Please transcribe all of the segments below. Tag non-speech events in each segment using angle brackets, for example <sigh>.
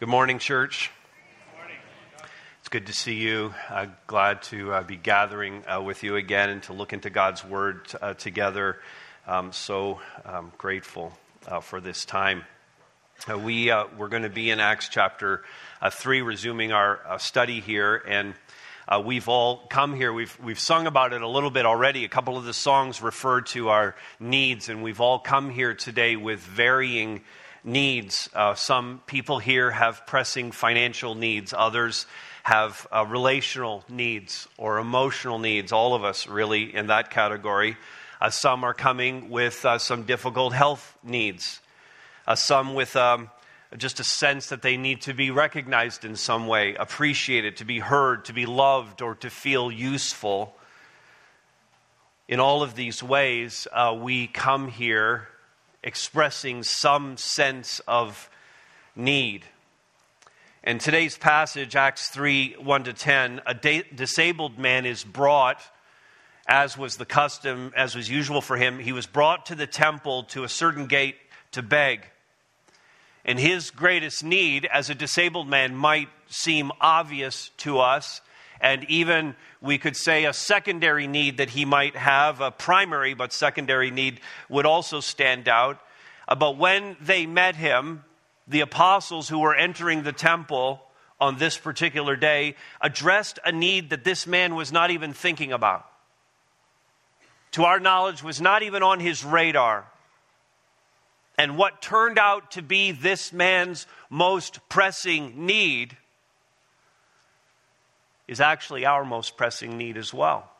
Good morning, church. It's good to see you. Uh, glad to uh, be gathering uh, with you again and to look into God's Word uh, together. Um, so um, grateful uh, for this time. Uh, we, we're going to be in Acts chapter 3, resuming our study here. And we've all come here. We've, we've sung about it a little bit already. A couple of the songs refer to our needs, and we've all come here today with varying needs. Uh, some people here have pressing financial needs, others have uh, relational needs or emotional needs, all of us really in that category. Uh, some are coming with uh, some difficult health needs, uh, some with um, just a sense that they need to be recognized in some way, appreciated, to be heard, to be loved, or to feel useful. In all of these ways, uh, we come here expressing some sense of need. In today's passage, Acts 3 1 to 10, a disabled man is brought, as was the custom, as was usual for him. He was brought to the temple to a certain gate to beg. And his greatest need as a disabled man might seem obvious to us, and even we could say a secondary need that he might have, a primary but secondary need would also stand out. Uh, but when they met him, the apostles who were entering the temple on this particular day addressed a need that this man was not even thinking about. To our knowledge, was not even on his radar. And what turned out to be this man's most pressing need is actually our most pressing need as well.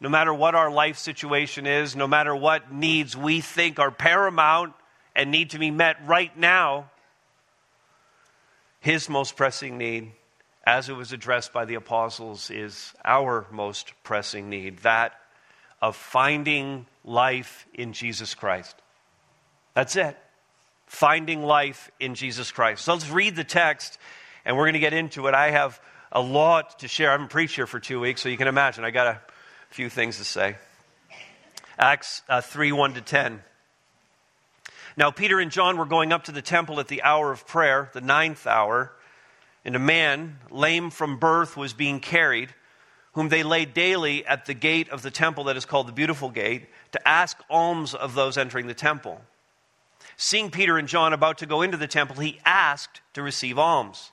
No matter what our life situation is, no matter what needs we think are paramount and need to be met right now, his most pressing need, as it was addressed by the apostles, is our most pressing need that of finding life in Jesus Christ. That's it. Finding life in Jesus Christ. So let's read the text and we're going to get into it. I have a lot to share. I haven't preached here for two weeks, so you can imagine I got a few things to say. Acts uh, 3 1 to 10. Now, Peter and John were going up to the temple at the hour of prayer, the ninth hour, and a man, lame from birth, was being carried, whom they laid daily at the gate of the temple that is called the Beautiful Gate, to ask alms of those entering the temple. Seeing Peter and John about to go into the temple, he asked to receive alms.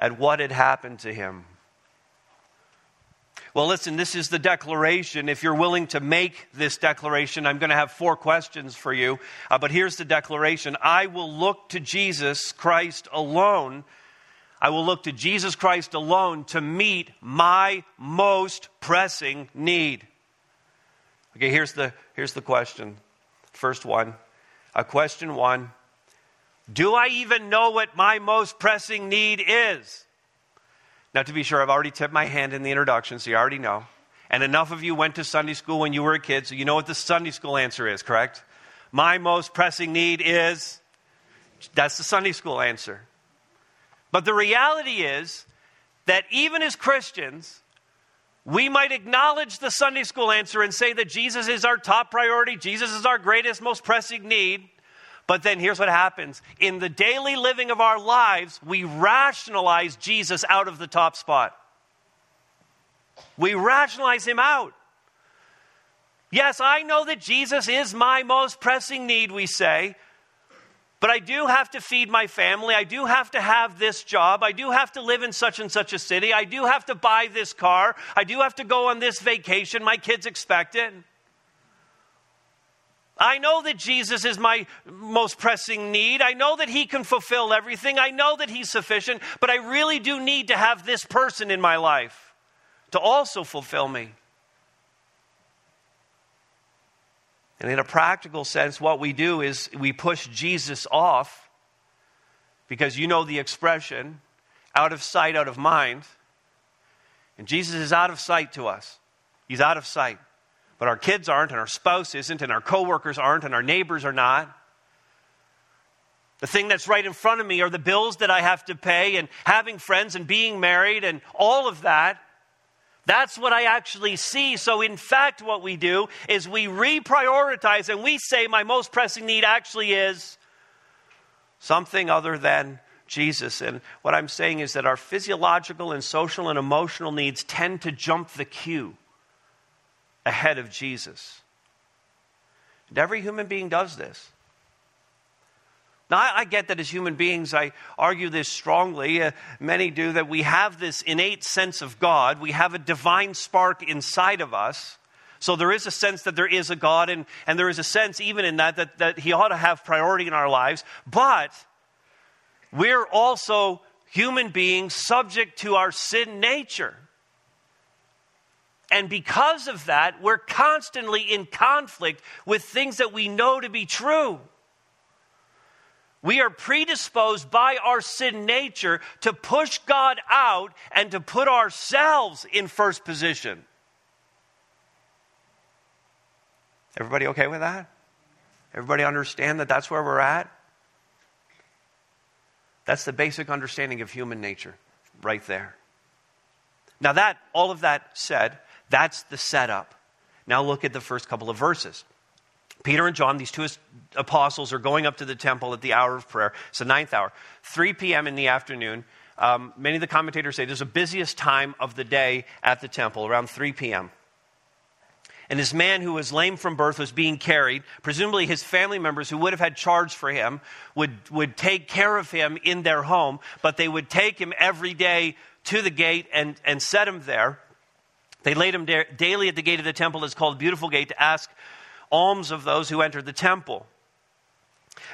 at what had happened to him. Well, listen, this is the declaration. If you're willing to make this declaration, I'm going to have four questions for you. Uh, but here's the declaration I will look to Jesus Christ alone. I will look to Jesus Christ alone to meet my most pressing need. Okay, here's the, here's the question. First one. Uh, question one Do I even know what my most pressing need is? Now, to be sure, I've already tipped my hand in the introduction, so you already know. And enough of you went to Sunday school when you were a kid, so you know what the Sunday school answer is, correct? My most pressing need is. That's the Sunday school answer. But the reality is that even as Christians, we might acknowledge the Sunday school answer and say that Jesus is our top priority, Jesus is our greatest, most pressing need. But then here's what happens in the daily living of our lives, we rationalize Jesus out of the top spot. We rationalize him out. Yes, I know that Jesus is my most pressing need, we say. But I do have to feed my family. I do have to have this job. I do have to live in such and such a city. I do have to buy this car. I do have to go on this vacation. My kids expect it. I know that Jesus is my most pressing need. I know that He can fulfill everything. I know that He's sufficient, but I really do need to have this person in my life to also fulfill me. And in a practical sense, what we do is we push Jesus off because you know the expression out of sight, out of mind. And Jesus is out of sight to us. He's out of sight. But our kids aren't, and our spouse isn't, and our coworkers aren't, and our neighbors are not. The thing that's right in front of me are the bills that I have to pay, and having friends, and being married, and all of that. That's what I actually see. So, in fact, what we do is we reprioritize and we say, my most pressing need actually is something other than Jesus. And what I'm saying is that our physiological and social and emotional needs tend to jump the queue ahead of Jesus. And every human being does this. Now, I, get that as human beings, I argue this strongly. Uh, many do that we have this innate sense of God. We have a divine spark inside of us. So there is a sense that there is a God, and, and there is a sense, even in that, that, that He ought to have priority in our lives. But we're also human beings subject to our sin nature. And because of that, we're constantly in conflict with things that we know to be true. We are predisposed by our sin nature to push God out and to put ourselves in first position. Everybody okay with that? Everybody understand that that's where we're at? That's the basic understanding of human nature right there. Now that all of that said, that's the setup. Now look at the first couple of verses. Peter and John, these two apostles, are going up to the temple at the hour of prayer. It's the ninth hour, 3 p.m. in the afternoon. Um, many of the commentators say there's the busiest time of the day at the temple, around 3 p.m. And this man who was lame from birth was being carried. Presumably, his family members who would have had charge for him would, would take care of him in their home, but they would take him every day to the gate and, and set him there. They laid him there daily at the gate of the temple, it's called Beautiful Gate, to ask alms of those who entered the temple.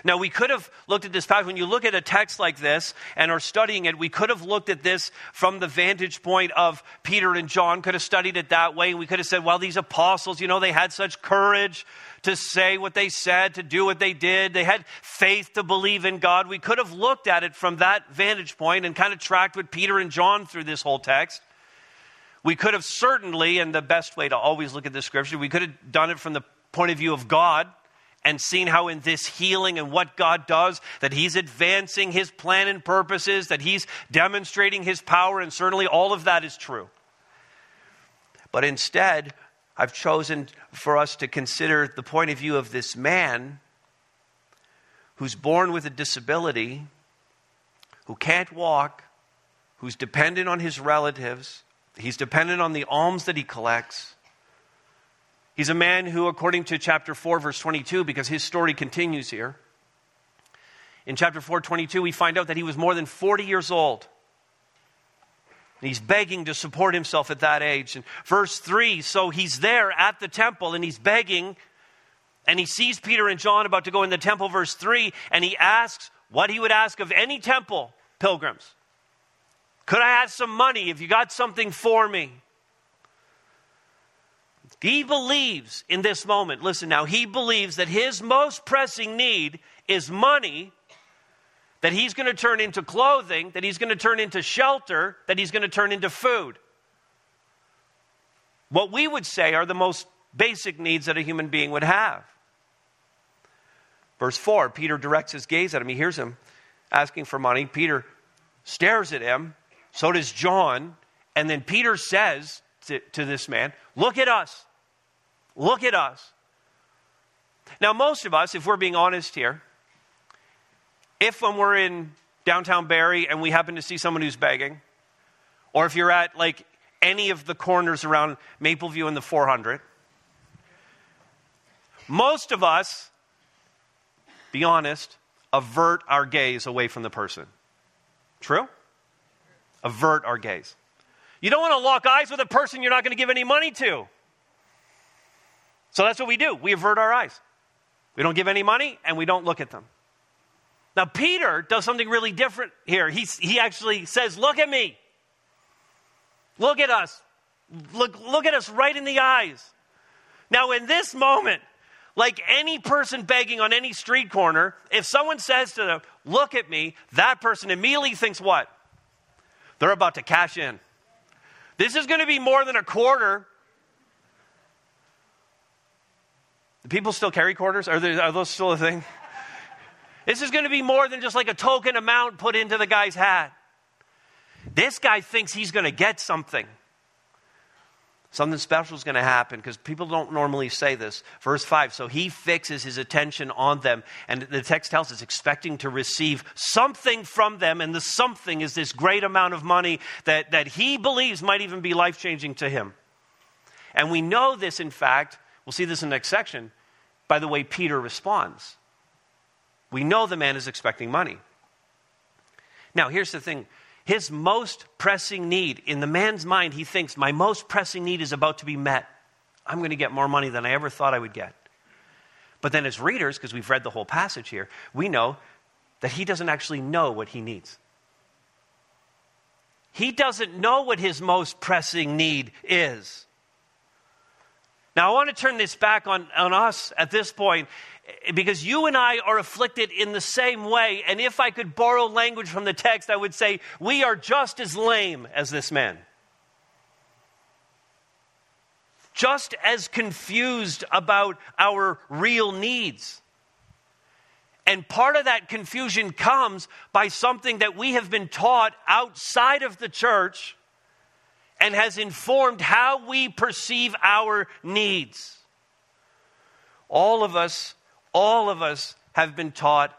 Now, we could have looked at this passage. When you look at a text like this and are studying it, we could have looked at this from the vantage point of Peter and John, could have studied it that way. We could have said, well, these apostles, you know, they had such courage to say what they said, to do what they did. They had faith to believe in God. We could have looked at it from that vantage point and kind of tracked with Peter and John through this whole text. We could have certainly, and the best way to always look at the scripture, we could have done it from the point of view of God and seen how in this healing and what God does, that He's advancing His plan and purposes, that He's demonstrating His power, and certainly all of that is true. But instead, I've chosen for us to consider the point of view of this man who's born with a disability, who can't walk, who's dependent on his relatives, he's dependent on the alms that he collects. He's a man who, according to chapter 4, verse 22, because his story continues here, in chapter 4, 22, we find out that he was more than 40 years old. He's begging to support himself at that age. And verse 3, so he's there at the temple and he's begging, and he sees Peter and John about to go in the temple, verse 3, and he asks what he would ask of any temple pilgrims. Could I have some money if you got something for me? He believes in this moment, listen now, he believes that his most pressing need is money, that he's going to turn into clothing, that he's going to turn into shelter, that he's going to turn into food. What we would say are the most basic needs that a human being would have. Verse 4 Peter directs his gaze at him. He hears him asking for money. Peter stares at him. So does John. And then Peter says to, to this man, Look at us. Look at us. Now, most of us, if we're being honest here, if when we're in downtown Barrie and we happen to see someone who's begging, or if you're at like any of the corners around Mapleview and the 400, most of us, be honest, avert our gaze away from the person. True? Avert our gaze. You don't want to lock eyes with a person you're not going to give any money to. So that's what we do. We avert our eyes. We don't give any money and we don't look at them. Now, Peter does something really different here. He, he actually says, Look at me. Look at us. Look, look at us right in the eyes. Now, in this moment, like any person begging on any street corner, if someone says to them, Look at me, that person immediately thinks what? They're about to cash in. This is going to be more than a quarter. Do people still carry quarters? Are, are those still a thing? This is going to be more than just like a token amount put into the guy's hat. This guy thinks he's going to get something. Something special is going to happen because people don't normally say this. Verse 5 So he fixes his attention on them, and the text tells us, expecting to receive something from them, and the something is this great amount of money that, that he believes might even be life changing to him. And we know this, in fact, we'll see this in the next section, by the way Peter responds. We know the man is expecting money. Now, here's the thing his most pressing need, in the man's mind, he thinks, My most pressing need is about to be met. I'm going to get more money than I ever thought I would get. But then, as readers, because we've read the whole passage here, we know that he doesn't actually know what he needs. He doesn't know what his most pressing need is. Now, I want to turn this back on, on us at this point because you and I are afflicted in the same way. And if I could borrow language from the text, I would say, we are just as lame as this man. Just as confused about our real needs. And part of that confusion comes by something that we have been taught outside of the church and has informed how we perceive our needs. All of us all of us have been taught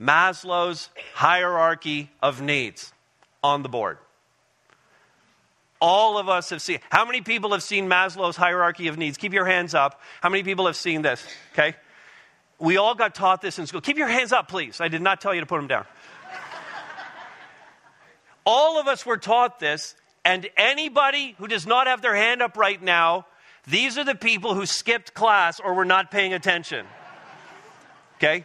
Maslow's hierarchy of needs on the board. All of us have seen. How many people have seen Maslow's hierarchy of needs? Keep your hands up. How many people have seen this? Okay. We all got taught this in school. Keep your hands up, please. I did not tell you to put them down. all of us were taught this, and anybody who does not have their hand up right now, these are the people who skipped class or were not paying attention. Okay?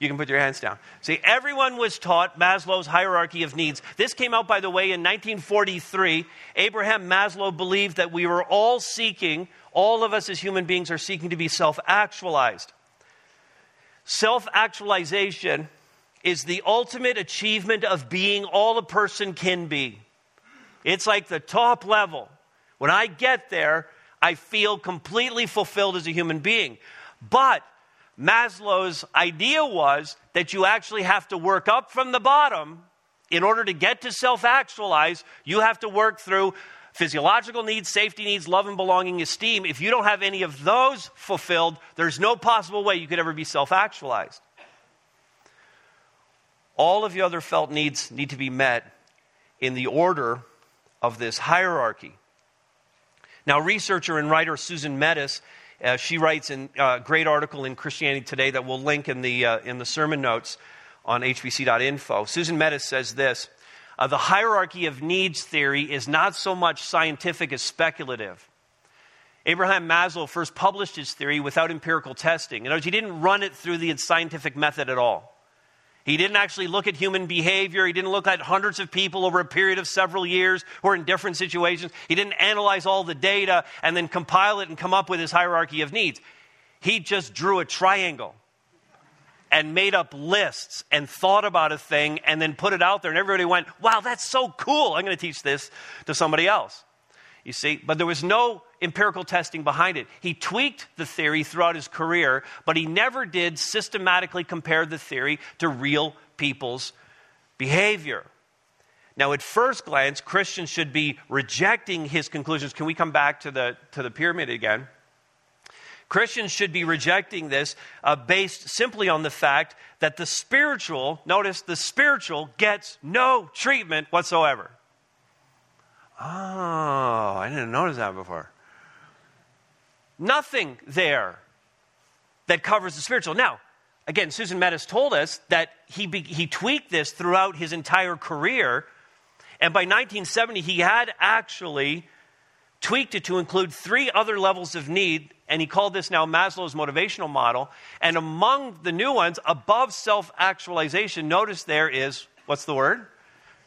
You can put your hands down. See, everyone was taught Maslow's hierarchy of needs. This came out, by the way, in 1943. Abraham Maslow believed that we were all seeking, all of us as human beings are seeking to be self actualized. Self actualization is the ultimate achievement of being all a person can be. It's like the top level. When I get there, I feel completely fulfilled as a human being. But Maslow's idea was that you actually have to work up from the bottom in order to get to self actualize. You have to work through physiological needs, safety needs, love and belonging, esteem. If you don't have any of those fulfilled, there's no possible way you could ever be self actualized. All of the other felt needs need to be met in the order of this hierarchy. Now, researcher and writer Susan Mettes uh, she writes a uh, great article in Christianity Today that we'll link in the, uh, in the sermon notes on hbc.info. Susan Mettes says this uh, The hierarchy of needs theory is not so much scientific as speculative. Abraham Maslow first published his theory without empirical testing. In other words, he didn't run it through the scientific method at all. He didn't actually look at human behavior. He didn't look at hundreds of people over a period of several years who are in different situations. He didn't analyze all the data and then compile it and come up with his hierarchy of needs. He just drew a triangle and made up lists and thought about a thing and then put it out there. And everybody went, wow, that's so cool. I'm going to teach this to somebody else. You see, but there was no empirical testing behind it. He tweaked the theory throughout his career, but he never did systematically compare the theory to real people's behavior. Now, at first glance, Christians should be rejecting his conclusions. Can we come back to the, to the pyramid again? Christians should be rejecting this uh, based simply on the fact that the spiritual, notice, the spiritual gets no treatment whatsoever. Oh, I didn't notice that before. Nothing there that covers the spiritual. Now, again, Susan Mettes told us that he, be, he tweaked this throughout his entire career. And by 1970, he had actually tweaked it to include three other levels of need. And he called this now Maslow's motivational model. And among the new ones, above self actualization, notice there is what's the word?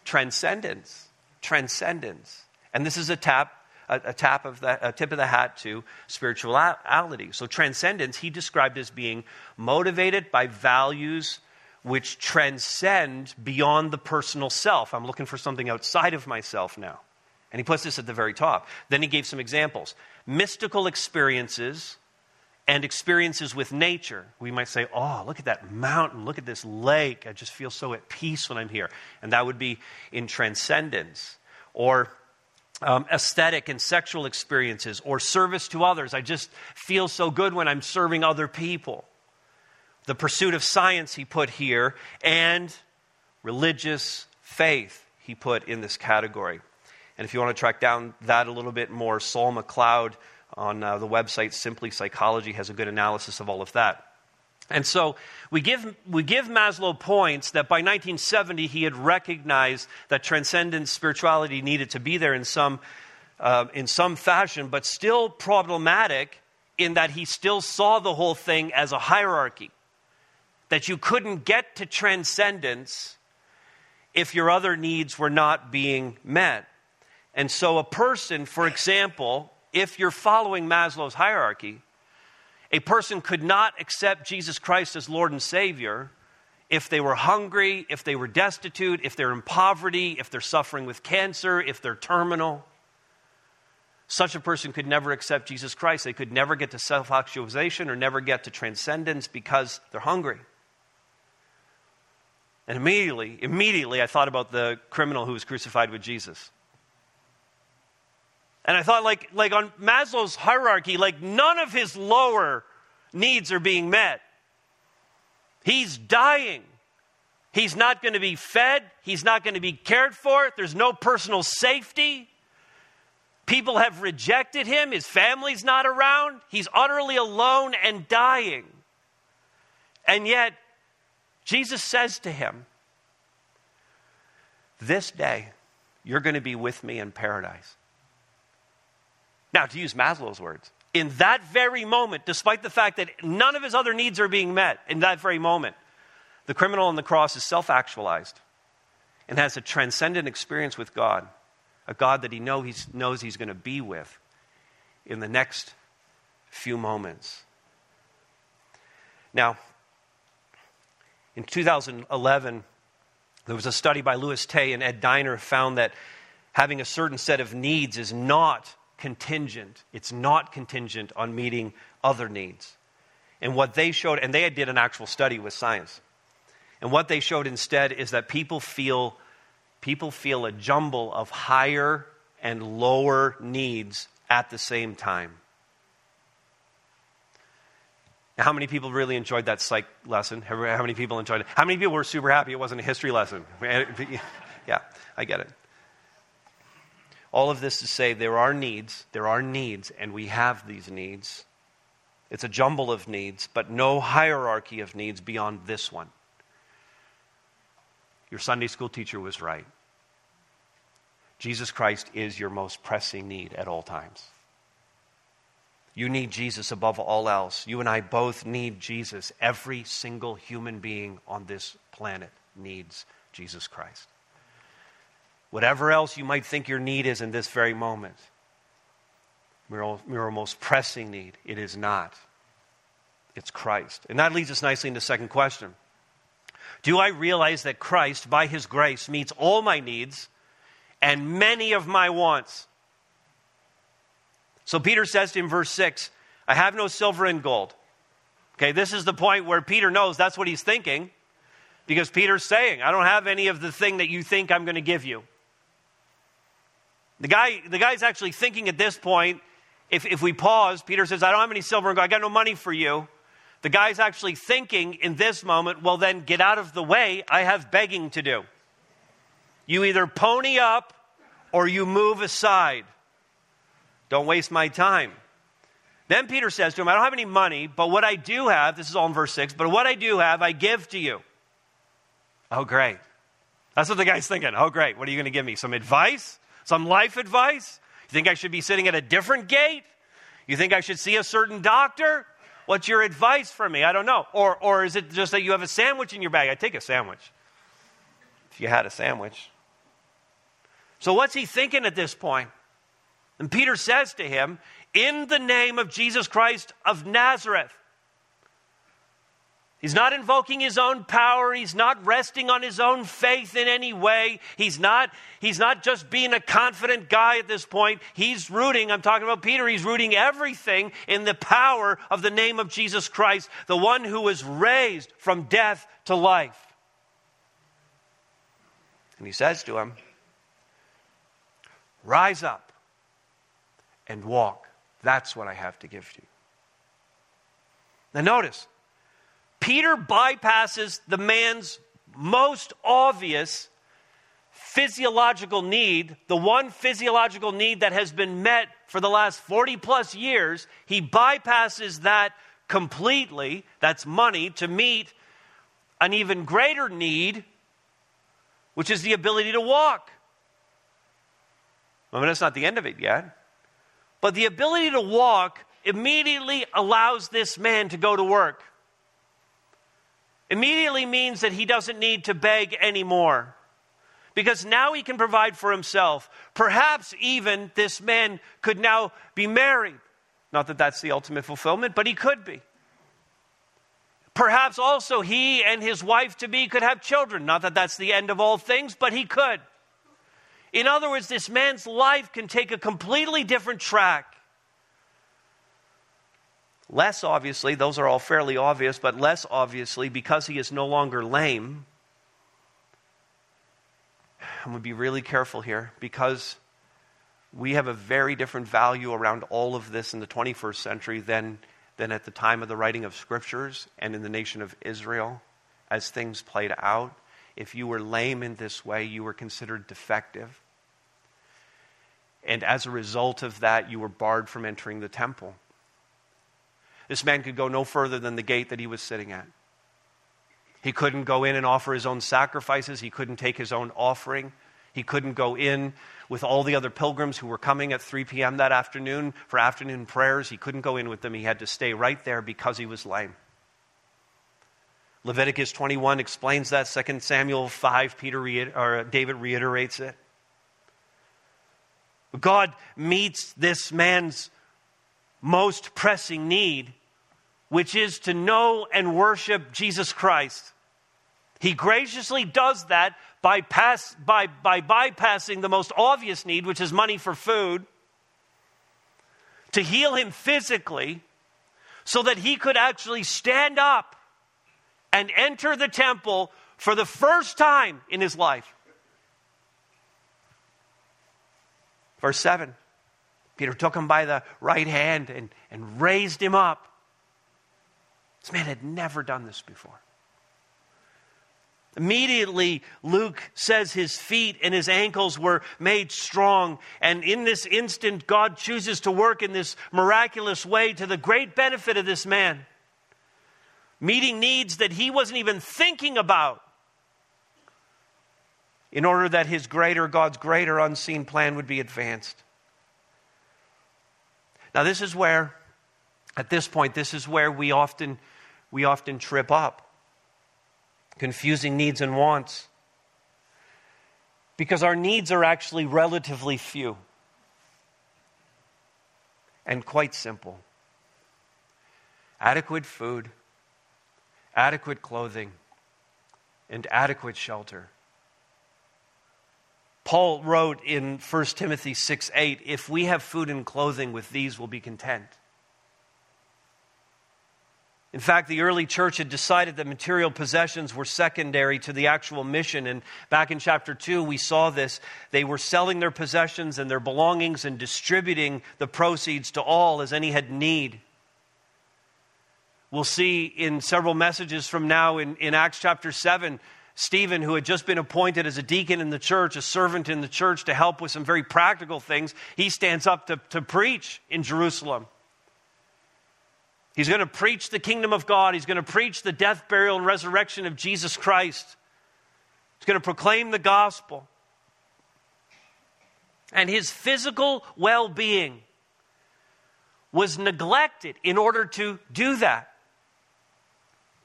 Transcendence. Transcendence. And this is a tap a, a, tap of the, a tip of the hat to spirituality. So, transcendence, he described as being motivated by values which transcend beyond the personal self. I'm looking for something outside of myself now. And he puts this at the very top. Then he gave some examples mystical experiences and experiences with nature. We might say, Oh, look at that mountain, look at this lake. I just feel so at peace when I'm here. And that would be in transcendence. Or um, aesthetic and sexual experiences or service to others. I just feel so good when I'm serving other people. The pursuit of science, he put here, and religious faith, he put in this category. And if you want to track down that a little bit more, Saul McLeod on uh, the website Simply Psychology has a good analysis of all of that. And so we give, we give Maslow points that by 1970 he had recognized that transcendent spirituality needed to be there in some, uh, in some fashion, but still problematic in that he still saw the whole thing as a hierarchy. That you couldn't get to transcendence if your other needs were not being met. And so, a person, for example, if you're following Maslow's hierarchy, a person could not accept Jesus Christ as Lord and Savior if they were hungry, if they were destitute, if they're in poverty, if they're suffering with cancer, if they're terminal. Such a person could never accept Jesus Christ. They could never get to self actualization or never get to transcendence because they're hungry. And immediately, immediately, I thought about the criminal who was crucified with Jesus. And I thought, like, like on Maslow's hierarchy, like none of his lower needs are being met. He's dying. He's not going to be fed. He's not going to be cared for. There's no personal safety. People have rejected him. His family's not around. He's utterly alone and dying. And yet, Jesus says to him, This day, you're going to be with me in paradise. Now, to use Maslow's words, in that very moment, despite the fact that none of his other needs are being met, in that very moment, the criminal on the cross is self actualized and has a transcendent experience with God, a God that he know he's, knows he's going to be with in the next few moments. Now, in 2011, there was a study by Louis Tay and Ed Diener found that having a certain set of needs is not contingent. It's not contingent on meeting other needs. And what they showed, and they did an actual study with science. And what they showed instead is that people feel, people feel a jumble of higher and lower needs at the same time. Now, how many people really enjoyed that psych lesson? How many people enjoyed it? How many people were super happy it wasn't a history lesson? <laughs> Yeah, I get it. All of this to say there are needs, there are needs, and we have these needs. It's a jumble of needs, but no hierarchy of needs beyond this one. Your Sunday school teacher was right. Jesus Christ is your most pressing need at all times. You need Jesus above all else. You and I both need Jesus. Every single human being on this planet needs Jesus Christ whatever else you might think your need is in this very moment, your, your most pressing need, it is not. It's Christ. And that leads us nicely into the second question. Do I realize that Christ, by his grace, meets all my needs and many of my wants? So Peter says to him, verse 6, I have no silver and gold. Okay, this is the point where Peter knows that's what he's thinking because Peter's saying, I don't have any of the thing that you think I'm going to give you. The guy, the guy's actually thinking at this point, if, if we pause, Peter says, I don't have any silver and gold, I got no money for you. The guy's actually thinking in this moment, well, then get out of the way. I have begging to do. You either pony up or you move aside. Don't waste my time. Then Peter says to him, I don't have any money, but what I do have, this is all in verse 6, but what I do have, I give to you. Oh, great. That's what the guy's thinking. Oh, great. What are you going to give me? Some advice? Some life advice? You think I should be sitting at a different gate? You think I should see a certain doctor? What's your advice for me? I don't know. Or, or is it just that you have a sandwich in your bag? I take a sandwich. If you had a sandwich. So, what's he thinking at this point? And Peter says to him, In the name of Jesus Christ of Nazareth. He's not invoking his own power. He's not resting on his own faith in any way. He's not, he's not just being a confident guy at this point. He's rooting, I'm talking about Peter, he's rooting everything in the power of the name of Jesus Christ, the one who was raised from death to life. And he says to him, Rise up and walk. That's what I have to give to you. Now, notice, Peter bypasses the man's most obvious physiological need, the one physiological need that has been met for the last 40 plus years. He bypasses that completely, that's money, to meet an even greater need, which is the ability to walk. I mean, that's not the end of it yet. But the ability to walk immediately allows this man to go to work. Immediately means that he doesn't need to beg anymore. Because now he can provide for himself. Perhaps even this man could now be married. Not that that's the ultimate fulfillment, but he could be. Perhaps also he and his wife to be could have children. Not that that's the end of all things, but he could. In other words, this man's life can take a completely different track. Less obviously, those are all fairly obvious, but less obviously, because he is no longer lame. I'm going to be really careful here because we have a very different value around all of this in the 21st century than, than at the time of the writing of scriptures and in the nation of Israel as things played out. If you were lame in this way, you were considered defective. And as a result of that, you were barred from entering the temple. This man could go no further than the gate that he was sitting at. He couldn't go in and offer his own sacrifices. He couldn't take his own offering. He couldn't go in with all the other pilgrims who were coming at 3 p.m. that afternoon for afternoon prayers. He couldn't go in with them. He had to stay right there because he was lame. Leviticus 21 explains that. 2 Samuel 5, Peter or David reiterates it. God meets this man's most pressing need, which is to know and worship Jesus Christ. He graciously does that by, pass, by, by bypassing the most obvious need, which is money for food, to heal him physically so that he could actually stand up and enter the temple for the first time in his life. Verse 7 Peter took him by the right hand and, and raised him up. This man had never done this before. Immediately, Luke says his feet and his ankles were made strong. And in this instant, God chooses to work in this miraculous way to the great benefit of this man, meeting needs that he wasn't even thinking about in order that his greater, God's greater unseen plan would be advanced. Now, this is where, at this point, this is where we often, we often trip up. Confusing needs and wants. Because our needs are actually relatively few and quite simple adequate food, adequate clothing, and adequate shelter. Paul wrote in 1 Timothy 6 8, if we have food and clothing, with these we'll be content. In fact, the early church had decided that material possessions were secondary to the actual mission. And back in chapter 2, we saw this. They were selling their possessions and their belongings and distributing the proceeds to all as any had need. We'll see in several messages from now in, in Acts chapter 7 Stephen, who had just been appointed as a deacon in the church, a servant in the church to help with some very practical things, he stands up to, to preach in Jerusalem. He's going to preach the kingdom of God. He's going to preach the death, burial, and resurrection of Jesus Christ. He's going to proclaim the gospel. And his physical well being was neglected in order to do that.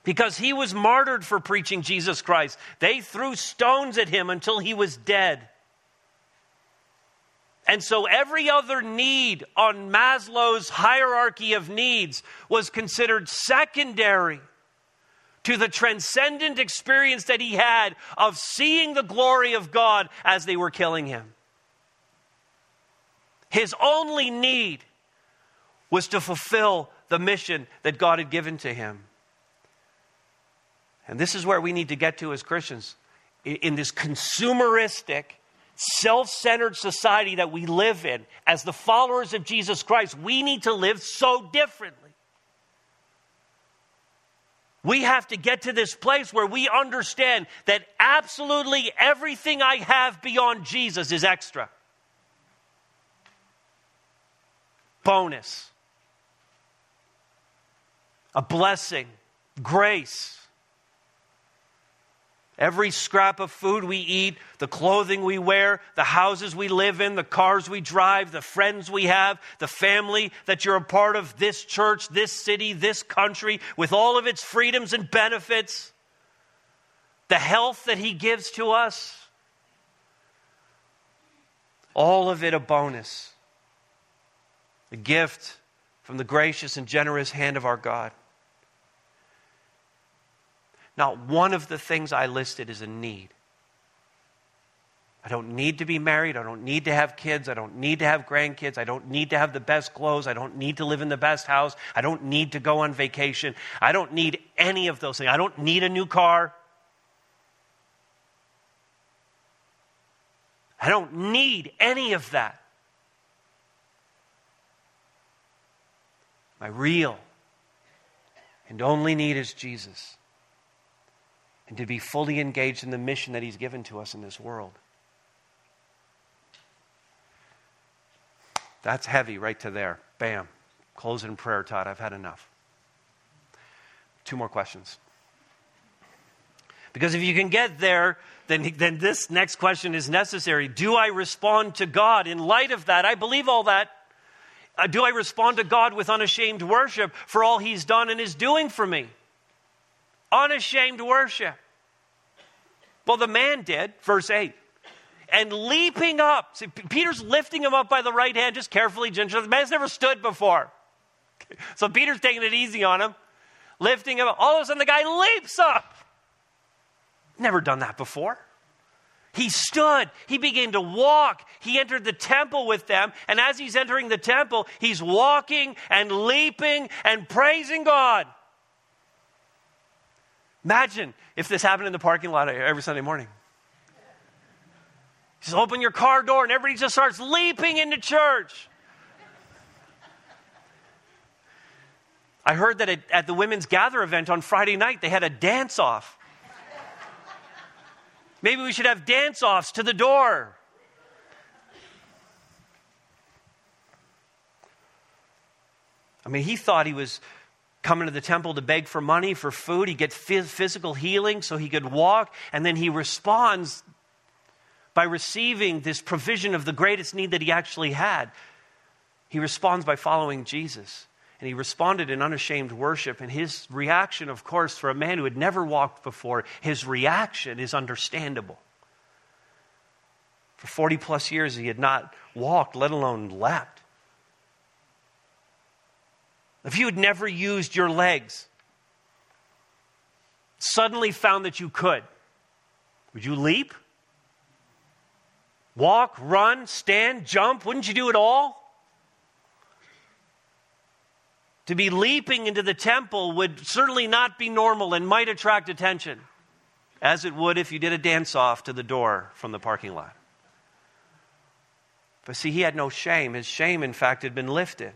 Because he was martyred for preaching Jesus Christ. They threw stones at him until he was dead. And so every other need on Maslow's hierarchy of needs was considered secondary to the transcendent experience that he had of seeing the glory of God as they were killing him. His only need was to fulfill the mission that God had given to him. And this is where we need to get to as Christians. In this consumeristic, self centered society that we live in, as the followers of Jesus Christ, we need to live so differently. We have to get to this place where we understand that absolutely everything I have beyond Jesus is extra. Bonus. A blessing. Grace. Every scrap of food we eat, the clothing we wear, the houses we live in, the cars we drive, the friends we have, the family that you're a part of, this church, this city, this country, with all of its freedoms and benefits, the health that He gives to us, all of it a bonus, a gift from the gracious and generous hand of our God. Not one of the things I listed is a need. I don't need to be married. I don't need to have kids. I don't need to have grandkids. I don't need to have the best clothes. I don't need to live in the best house. I don't need to go on vacation. I don't need any of those things. I don't need a new car. I don't need any of that. My real and only need is Jesus and to be fully engaged in the mission that He's given to us in this world. That's heavy right to there. Bam. Close in prayer, Todd. I've had enough. Two more questions. Because if you can get there, then, then this next question is necessary. Do I respond to God in light of that? I believe all that. Uh, do I respond to God with unashamed worship for all He's done and is doing for me? Unashamed worship. Well, the man did, verse 8. And leaping up, see, Peter's lifting him up by the right hand, just carefully, gingerly. The man's never stood before. <laughs> So Peter's taking it easy on him, lifting him up. All of a sudden, the guy leaps up. Never done that before. He stood. He began to walk. He entered the temple with them. And as he's entering the temple, he's walking and leaping and praising God. Imagine if this happened in the parking lot every Sunday morning. Just open your car door and everybody just starts leaping into church. I heard that at the women's gather event on Friday night, they had a dance off. Maybe we should have dance offs to the door. I mean, he thought he was coming to the temple to beg for money, for food. He gets physical healing so he could walk. And then he responds by receiving this provision of the greatest need that he actually had. He responds by following Jesus. And he responded in unashamed worship. And his reaction, of course, for a man who had never walked before, his reaction is understandable. For 40 plus years, he had not walked, let alone leapt. If you had never used your legs, suddenly found that you could, would you leap? Walk, run, stand, jump? Wouldn't you do it all? To be leaping into the temple would certainly not be normal and might attract attention, as it would if you did a dance off to the door from the parking lot. But see, he had no shame. His shame, in fact, had been lifted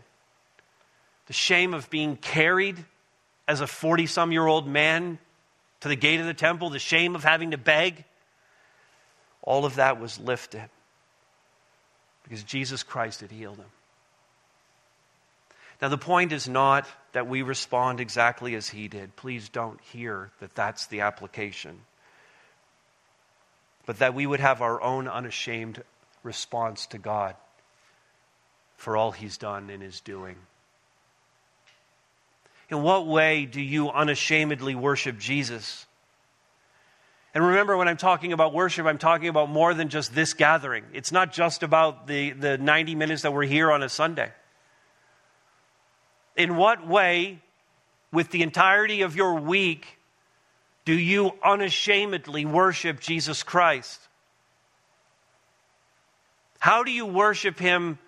the shame of being carried as a 40 some year old man to the gate of the temple, the shame of having to beg, all of that was lifted because Jesus Christ had healed him. Now, the point is not that we respond exactly as he did. Please don't hear that that's the application. But that we would have our own unashamed response to God for all he's done and is doing. In what way do you unashamedly worship Jesus? And remember, when I'm talking about worship, I'm talking about more than just this gathering. It's not just about the, the 90 minutes that we're here on a Sunday. In what way, with the entirety of your week, do you unashamedly worship Jesus Christ? How do you worship Him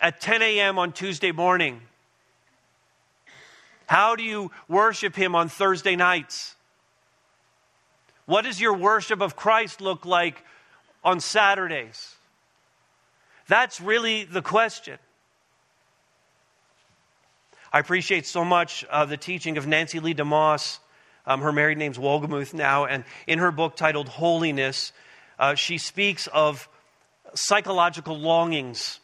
at 10 a.m. on Tuesday morning? How do you worship Him on Thursday nights? What does your worship of Christ look like on Saturdays? That's really the question. I appreciate so much uh, the teaching of Nancy Leigh DeMoss. Um, her married name's Wolgemuth now, and in her book titled Holiness, uh, she speaks of psychological longings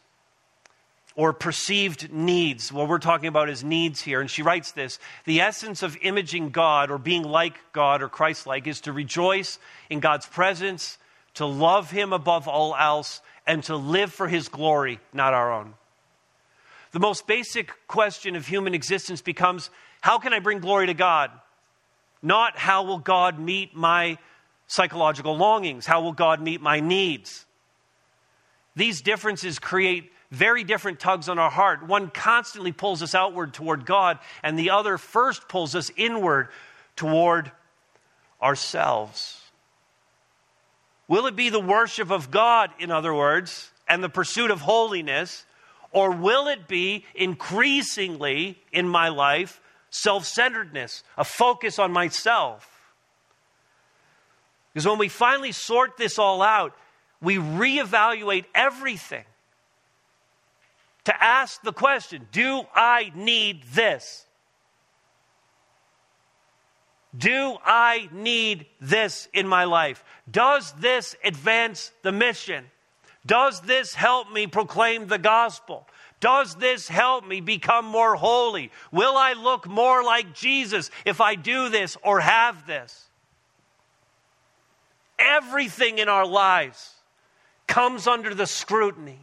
or perceived needs. What we're talking about is needs here. And she writes this The essence of imaging God or being like God or Christ like is to rejoice in God's presence, to love Him above all else, and to live for His glory, not our own. The most basic question of human existence becomes how can I bring glory to God? Not how will God meet my psychological longings? How will God meet my needs? These differences create very different tugs on our heart. One constantly pulls us outward toward God, and the other first pulls us inward toward ourselves. Will it be the worship of God, in other words, and the pursuit of holiness, or will it be increasingly in my life self centeredness, a focus on myself? Because when we finally sort this all out, we reevaluate everything to ask the question Do I need this? Do I need this in my life? Does this advance the mission? Does this help me proclaim the gospel? Does this help me become more holy? Will I look more like Jesus if I do this or have this? Everything in our lives comes under the scrutiny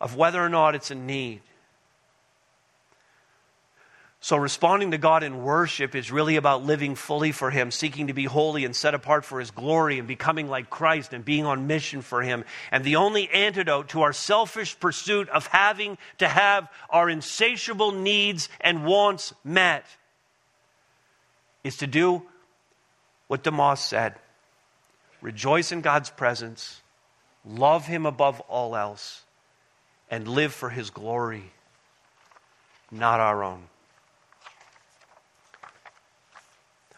of whether or not it's a need. So, responding to God in worship is really about living fully for Him, seeking to be holy and set apart for His glory, and becoming like Christ and being on mission for Him. And the only antidote to our selfish pursuit of having to have our insatiable needs and wants met is to do what DeMoss said rejoice in God's presence, love Him above all else, and live for His glory, not our own.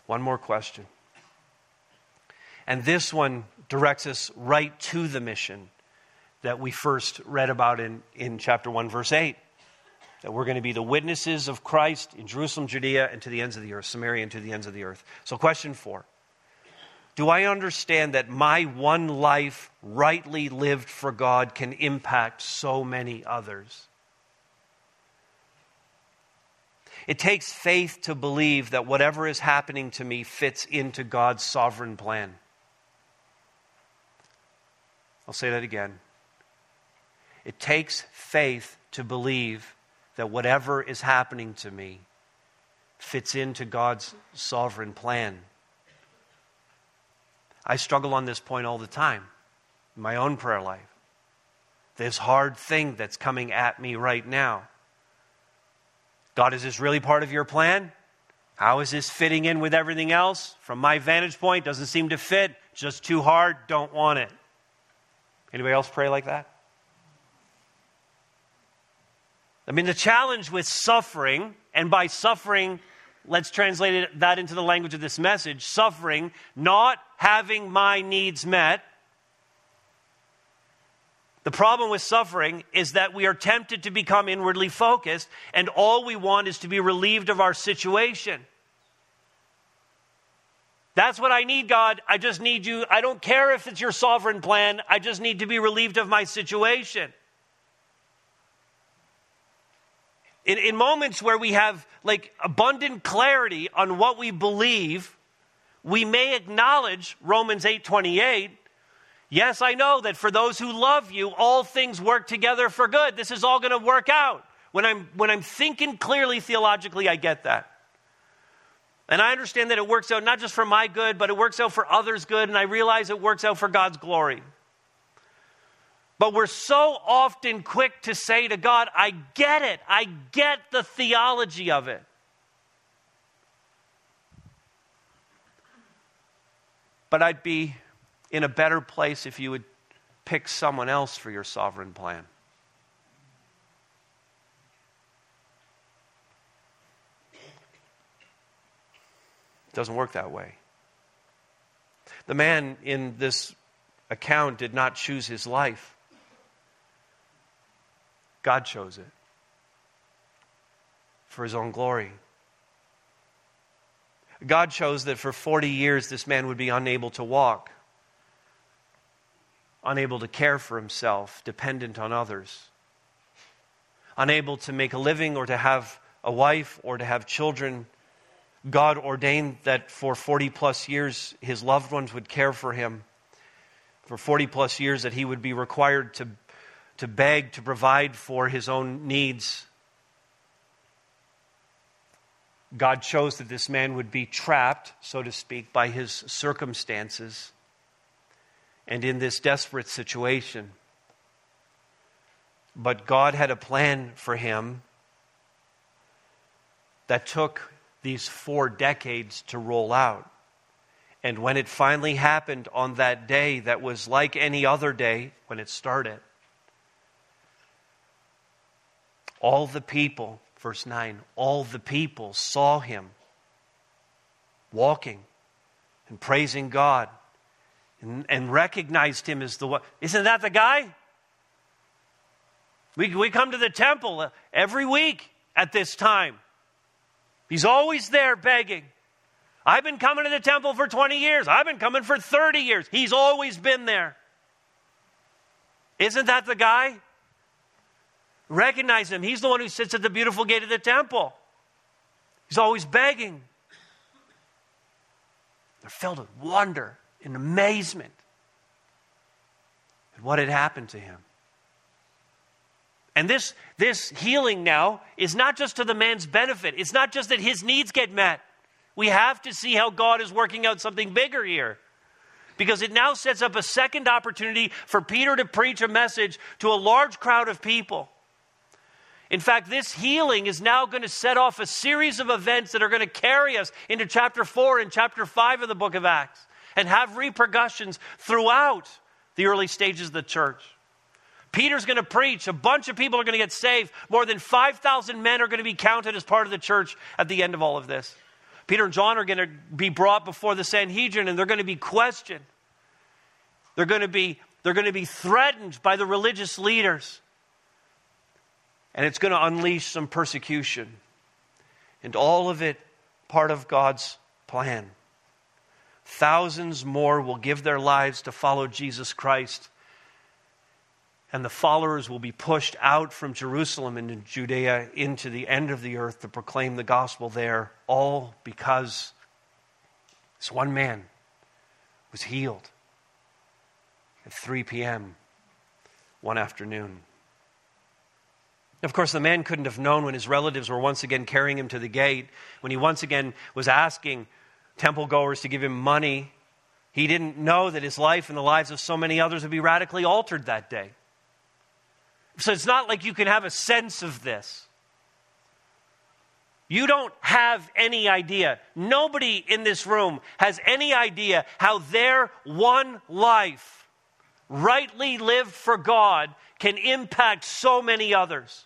One more question. And this one directs us right to the mission that we first read about in, in chapter 1, verse 8. That we're going to be the witnesses of Christ in Jerusalem, Judea, and to the ends of the earth, Samaria, and to the ends of the earth. So, question four Do I understand that my one life, rightly lived for God, can impact so many others? It takes faith to believe that whatever is happening to me fits into God's sovereign plan. I'll say that again. It takes faith to believe that whatever is happening to me fits into God's sovereign plan. I struggle on this point all the time in my own prayer life. This hard thing that's coming at me right now. God, is this really part of your plan? How is this fitting in with everything else? From my vantage point, doesn't seem to fit. Just too hard, don't want it. Anybody else pray like that? I mean, the challenge with suffering, and by suffering, let's translate that into the language of this message suffering, not having my needs met, the problem with suffering is that we are tempted to become inwardly focused, and all we want is to be relieved of our situation. That's what I need, God. I just need you. I don't care if it's your sovereign plan. I just need to be relieved of my situation. In, in moments where we have like abundant clarity on what we believe, we may acknowledge Romans 8:28. Yes, I know that for those who love you, all things work together for good. This is all going to work out. When I'm when I'm thinking clearly theologically, I get that. And I understand that it works out not just for my good, but it works out for others' good, and I realize it works out for God's glory. But we're so often quick to say to God, I get it. I get the theology of it. But I'd be in a better place if you would pick someone else for your sovereign plan. It doesn't work that way. The man in this account did not choose his life. God chose it for his own glory. God chose that for 40 years this man would be unable to walk, unable to care for himself, dependent on others, unable to make a living or to have a wife or to have children. God ordained that for 40 plus years his loved ones would care for him. For 40 plus years that he would be required to to beg to provide for his own needs. God chose that this man would be trapped, so to speak, by his circumstances and in this desperate situation. But God had a plan for him that took these four decades to roll out. And when it finally happened on that day that was like any other day when it started, All the people, verse 9, all the people saw him walking and praising God and, and recognized him as the one. Isn't that the guy? We, we come to the temple uh, every week at this time. He's always there begging. I've been coming to the temple for 20 years. I've been coming for 30 years. He's always been there. Isn't that the guy? Recognize him. He's the one who sits at the beautiful gate of the temple. He's always begging. They're filled with wonder and amazement at what had happened to him. And this, this healing now is not just to the man's benefit. It's not just that his needs get met. We have to see how God is working out something bigger here. Because it now sets up a second opportunity for Peter to preach a message to a large crowd of people. In fact, this healing is now going to set off a series of events that are going to carry us into chapter 4 and chapter 5 of the book of Acts and have repercussions throughout the early stages of the church. Peter's going to preach. A bunch of people are going to get saved. More than 5,000 men are going to be counted as part of the church at the end of all of this. Peter and John are going to be brought before the Sanhedrin and they're going to be questioned. They're going to be, they're going to be threatened by the religious leaders and it's going to unleash some persecution. And all of it part of God's plan. Thousands more will give their lives to follow Jesus Christ. And the followers will be pushed out from Jerusalem into Judea into the end of the earth to proclaim the gospel there, all because this one man was healed at 3 p.m. one afternoon. Of course, the man couldn't have known when his relatives were once again carrying him to the gate, when he once again was asking temple goers to give him money. He didn't know that his life and the lives of so many others would be radically altered that day. So it's not like you can have a sense of this. You don't have any idea. Nobody in this room has any idea how their one life, rightly lived for God, can impact so many others.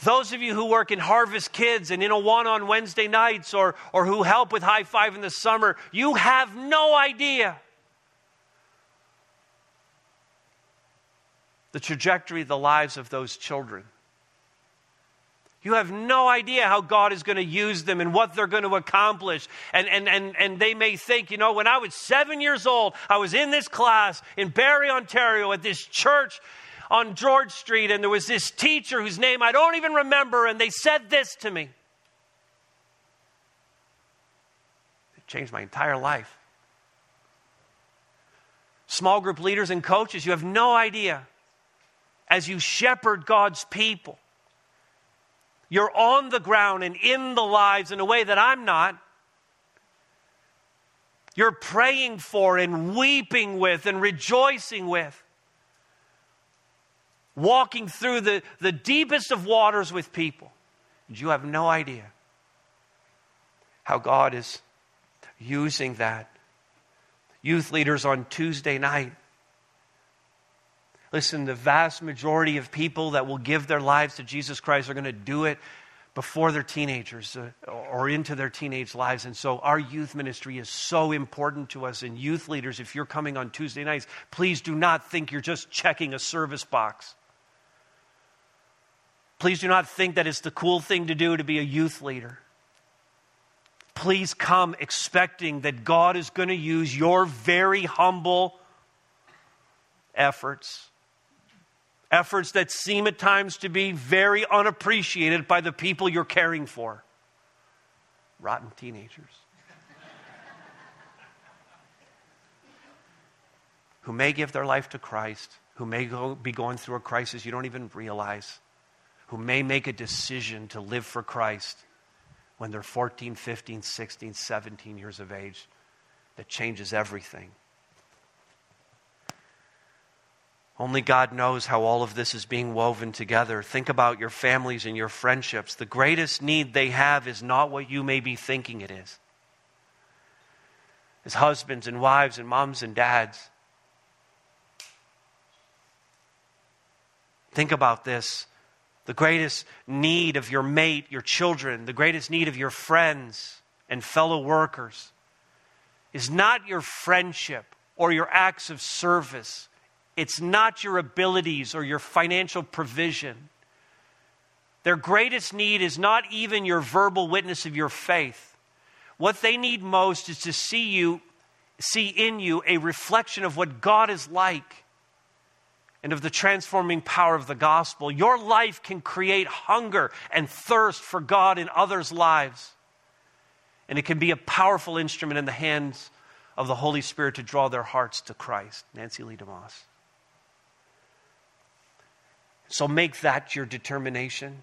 Those of you who work in Harvest Kids and in Awana on Wednesday nights or, or who help with High Five in the summer, you have no idea the trajectory of the lives of those children. You have no idea how God is going to use them and what they're going to accomplish. And, and, and, and they may think, you know, when I was seven years old, I was in this class in Barrie, Ontario, at this church on George Street, and there was this teacher whose name I don't even remember, and they said this to me. It changed my entire life. Small group leaders and coaches, you have no idea. As you shepherd God's people, you're on the ground and in the lives in a way that I'm not. You're praying for and weeping with and rejoicing with. Walking through the, the deepest of waters with people. And you have no idea how God is using that. Youth leaders on Tuesday night. Listen, the vast majority of people that will give their lives to Jesus Christ are going to do it before they're teenagers uh, or into their teenage lives. And so our youth ministry is so important to us. And youth leaders, if you're coming on Tuesday nights, please do not think you're just checking a service box. Please do not think that it's the cool thing to do to be a youth leader. Please come expecting that God is going to use your very humble efforts efforts that seem at times to be very unappreciated by the people you're caring for. Rotten teenagers. who may give their life to Christ, who may go, be going through a crisis you don't even realize, who may make a decision to live for Christ when they're 14, 15, 16, 17 years of age that changes everything. Only God knows how all of this is being woven together. Think about your families and your friendships. The greatest need they have is not what you may be thinking it is. As husbands and wives and moms and dads, think about this. The greatest need of your mate, your children, the greatest need of your friends and fellow workers is not your friendship or your acts of service it's not your abilities or your financial provision. Their greatest need is not even your verbal witness of your faith. What they need most is to see you, see in you a reflection of what God is like and of the transforming power of the gospel. Your life can create hunger and thirst for God in others' lives. And it can be a powerful instrument in the hands of the Holy Spirit to draw their hearts to Christ. Nancy Leigh DeMoss. So make that your determination.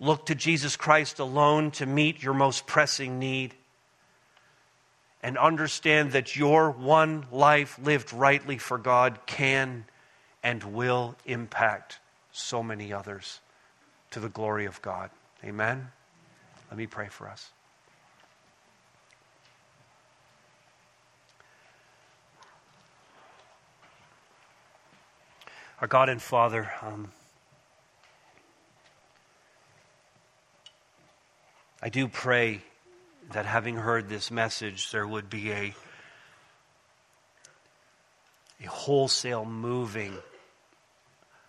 Look to Jesus Christ alone to meet your most pressing need. And understand that your one life lived rightly for God can and will impact so many others to the glory of God. Amen? Let me pray for us. Our God and Father, um, I do pray that having heard this message, there would be a, a wholesale moving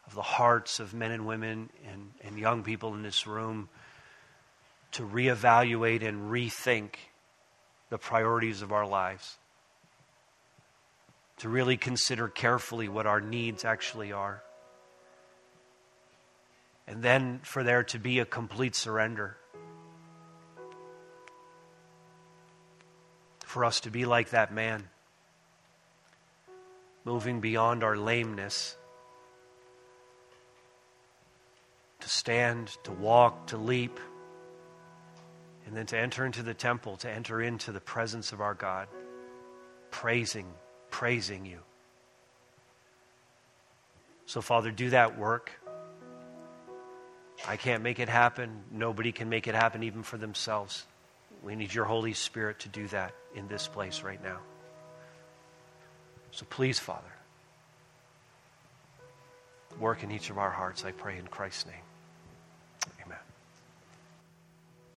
of the hearts of men and women and, and young people in this room to reevaluate and rethink the priorities of our lives to really consider carefully what our needs actually are. And then for there to be a complete surrender. For us to be like that man, moving beyond our lameness, to stand, to walk, to leap, and then to enter into the temple, to enter into the presence of our God, praising praising you. So, Father, do that work. I can't make it happen. Nobody can make it happen, even for themselves. We need your Holy Spirit to do that in this place right now. So, please, Father, work in each of our hearts, I pray in Christ's name.